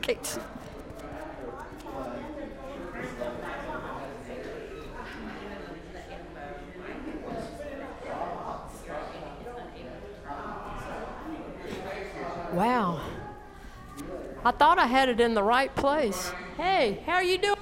Great. Wow. I thought I had it in the right place. Hey, how are you doing?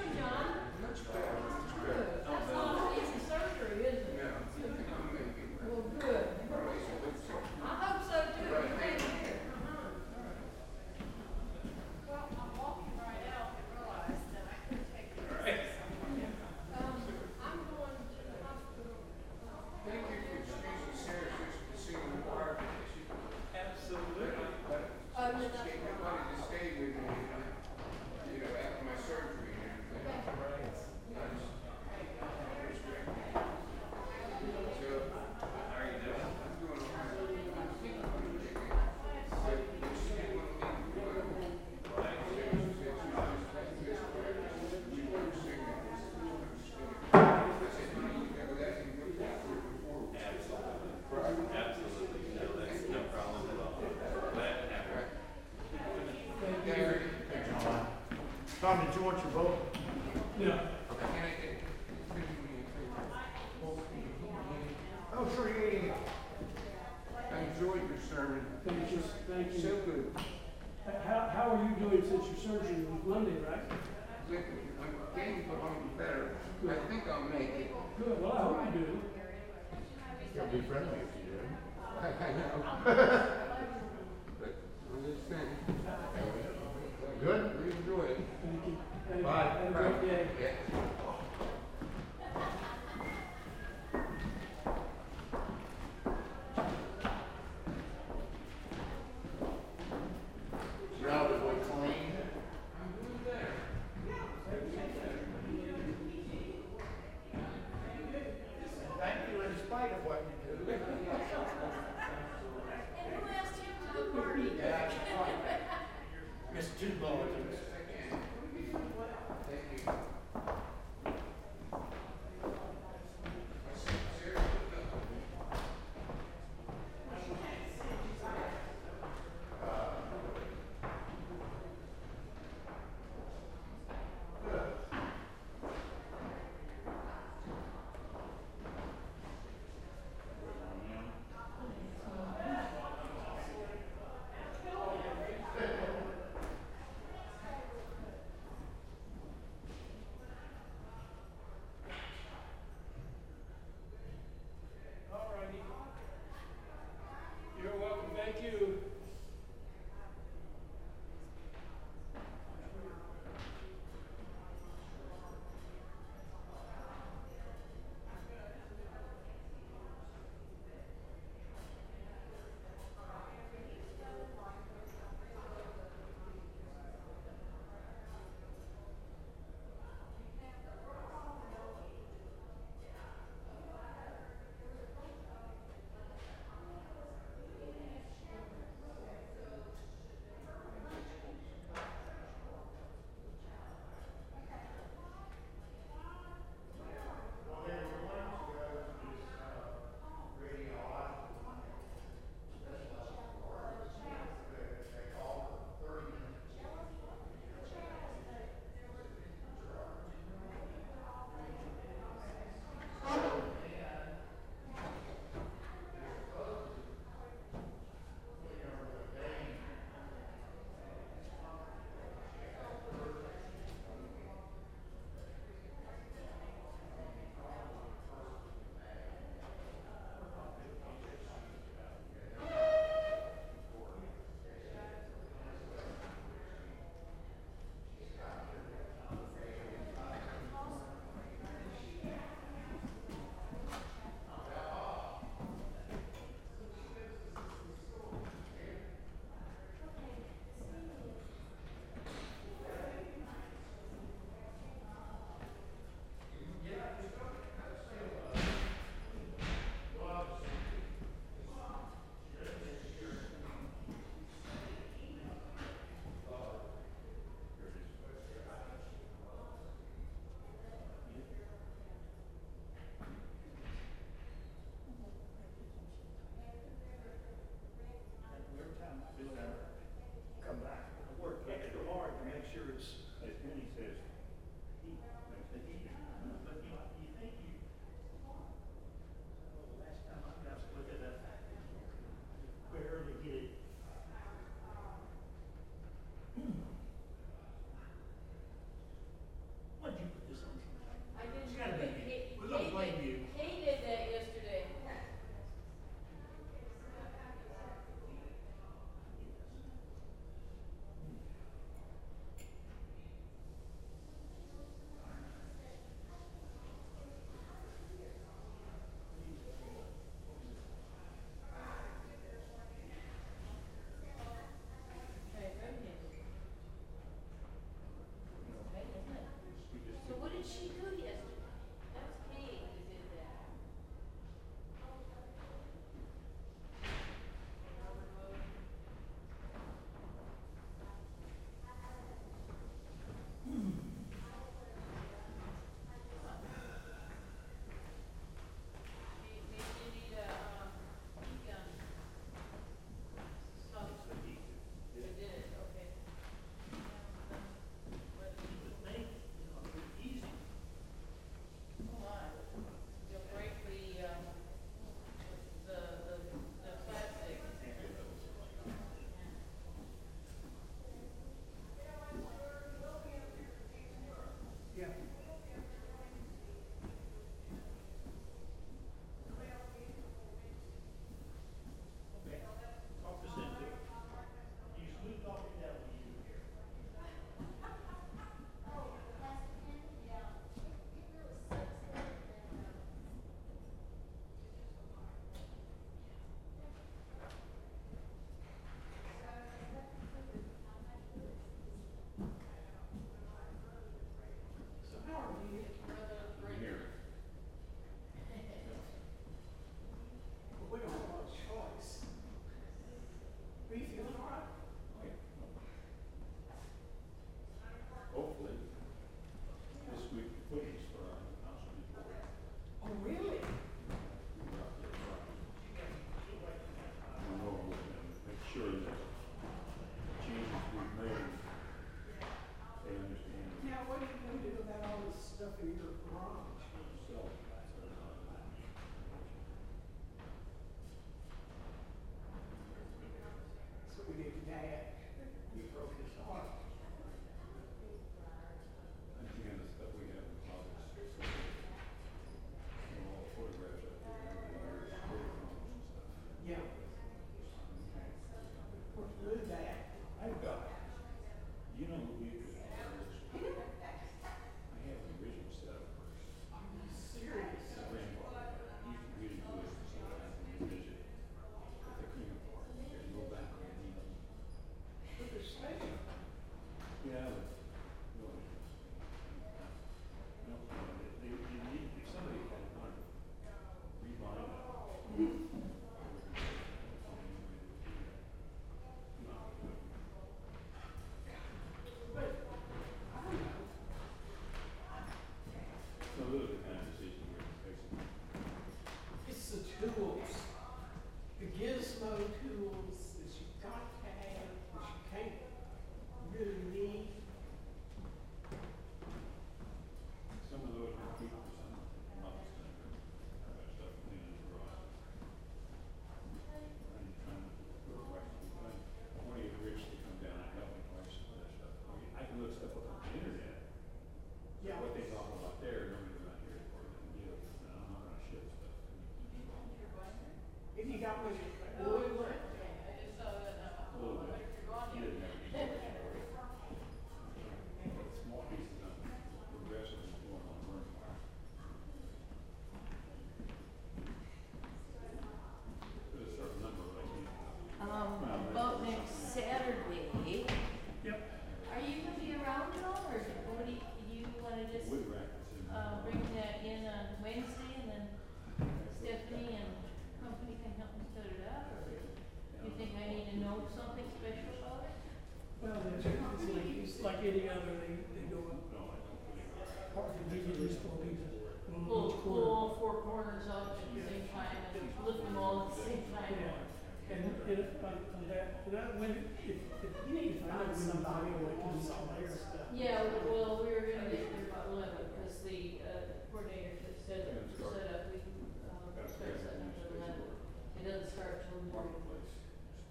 I know when somebody like this out there. Yeah, well, we were gonna get there about eleven, because the, uh, coordinator just said, set up, we, uh, start setting up at eleven. It doesn't start till morning.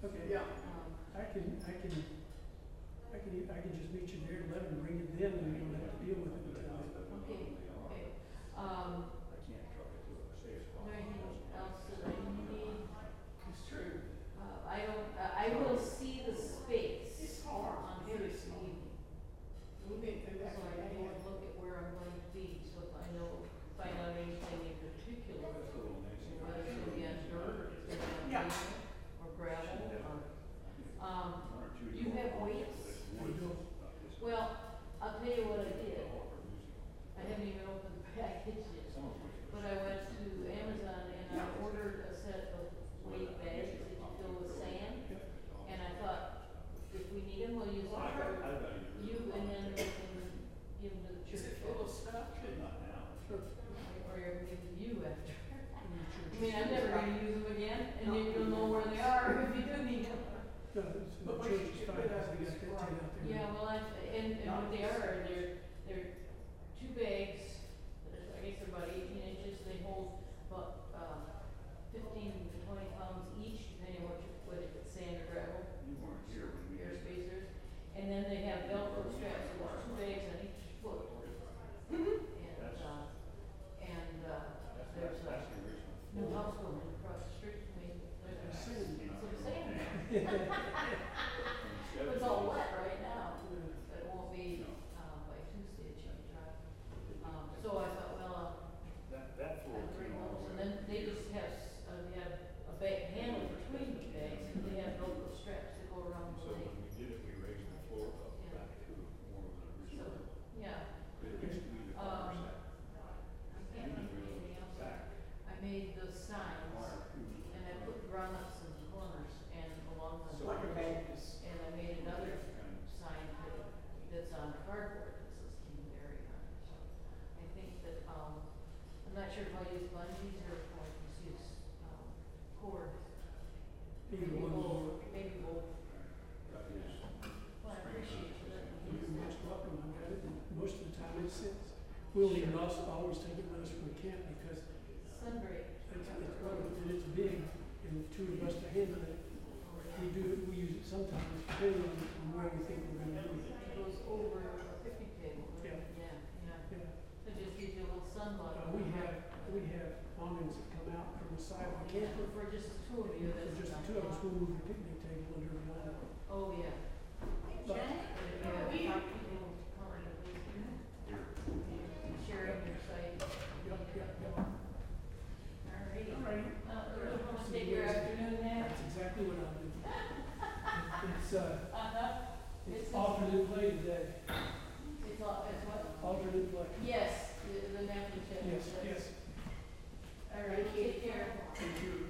Okay, yeah, Um, I can, I can, I can, I can just meet you there at eleven, bring it then, and you don't have to deal with it until. Okay, okay. Um, is there anything else that I need? It's true. Uh, I don't, uh, I will see the space on Thursday evening. So I can look at where I'm going to be, so if I know, find out anything in particular, whether it's gonna be on dirt, or it's gonna be on Yeah. pavement, or gravel, or, um, you have weights? We do. Well, I'll tell you what I did. I haven't even opened the package yet. But I went to Amazon and I ordered a set of weight bags that you fill with sand. And I thought, if we need them, we'll use them for you and then we can give them to the church. Full of stuff? Or you can give them to you after. [LAUGHS] I mean, I'm never gonna use them again and then you'll know where they are [LAUGHS] if you do need them. No, it's, the church is fine, because we got that thing out there. Yeah, well, I, and, and what they are, they're, they're two bags, I guess they're about eighteen inches, they hold about, uh, fifteen to twenty pounds each, depending on what you put, if it's sand or gravel. And then they have Velcro straps, there's two bags on each foot. And, uh, and, uh, there's a new house building across the street from me, there's some sand. [LAUGHS] It's all wet right now, but it won't be, uh, by Tuesday, it should be dry. Um, so I thought, well, uh, That, that floor. I'd bring those, and then they just have, s- uh, they have a bag handle between the bags, and they have Velcro straps that go around the So leg. when we did it, we raised the floor up Yeah. back to more of an So, original. yeah, It used to be the Um, corner set. I made the signs, and I put grommets in the corners and along the. And I made another sign that, that's on cardboard so I think that, I'm not sure if I use or if I use. Maybe both, maybe both. Well, I appreciate you letting me use. Most welcome, I got it, and most the time. We'll even also always take it with us when we can, because Sunbreak. it's, it's, and it's big, and the two of us to handle it. We do, we use it sometimes, depending on, on where we think we're gonna use it. It goes over a picnic table. Yeah. Yeah, yeah. Yeah. It just gives you a little sunlight. Uh, we have, we have awnings that come out from the side of the Yeah, camper. for just the two of you, For that's. just the two of us, we'll move the picnic table under the awning. Oh, yeah, program you're afternoon. That's exactly what I'm. It's, uh, uh-huh. it's alternate play today. It's what? Alternate play. Yes, the, the nap. Yes, yes. All right, take care. Thank you.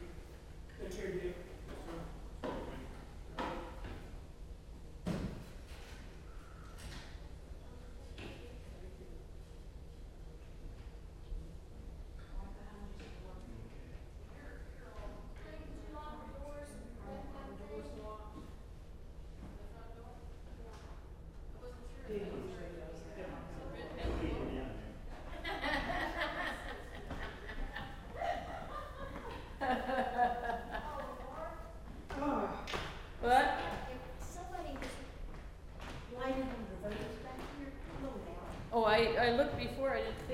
forward.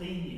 lean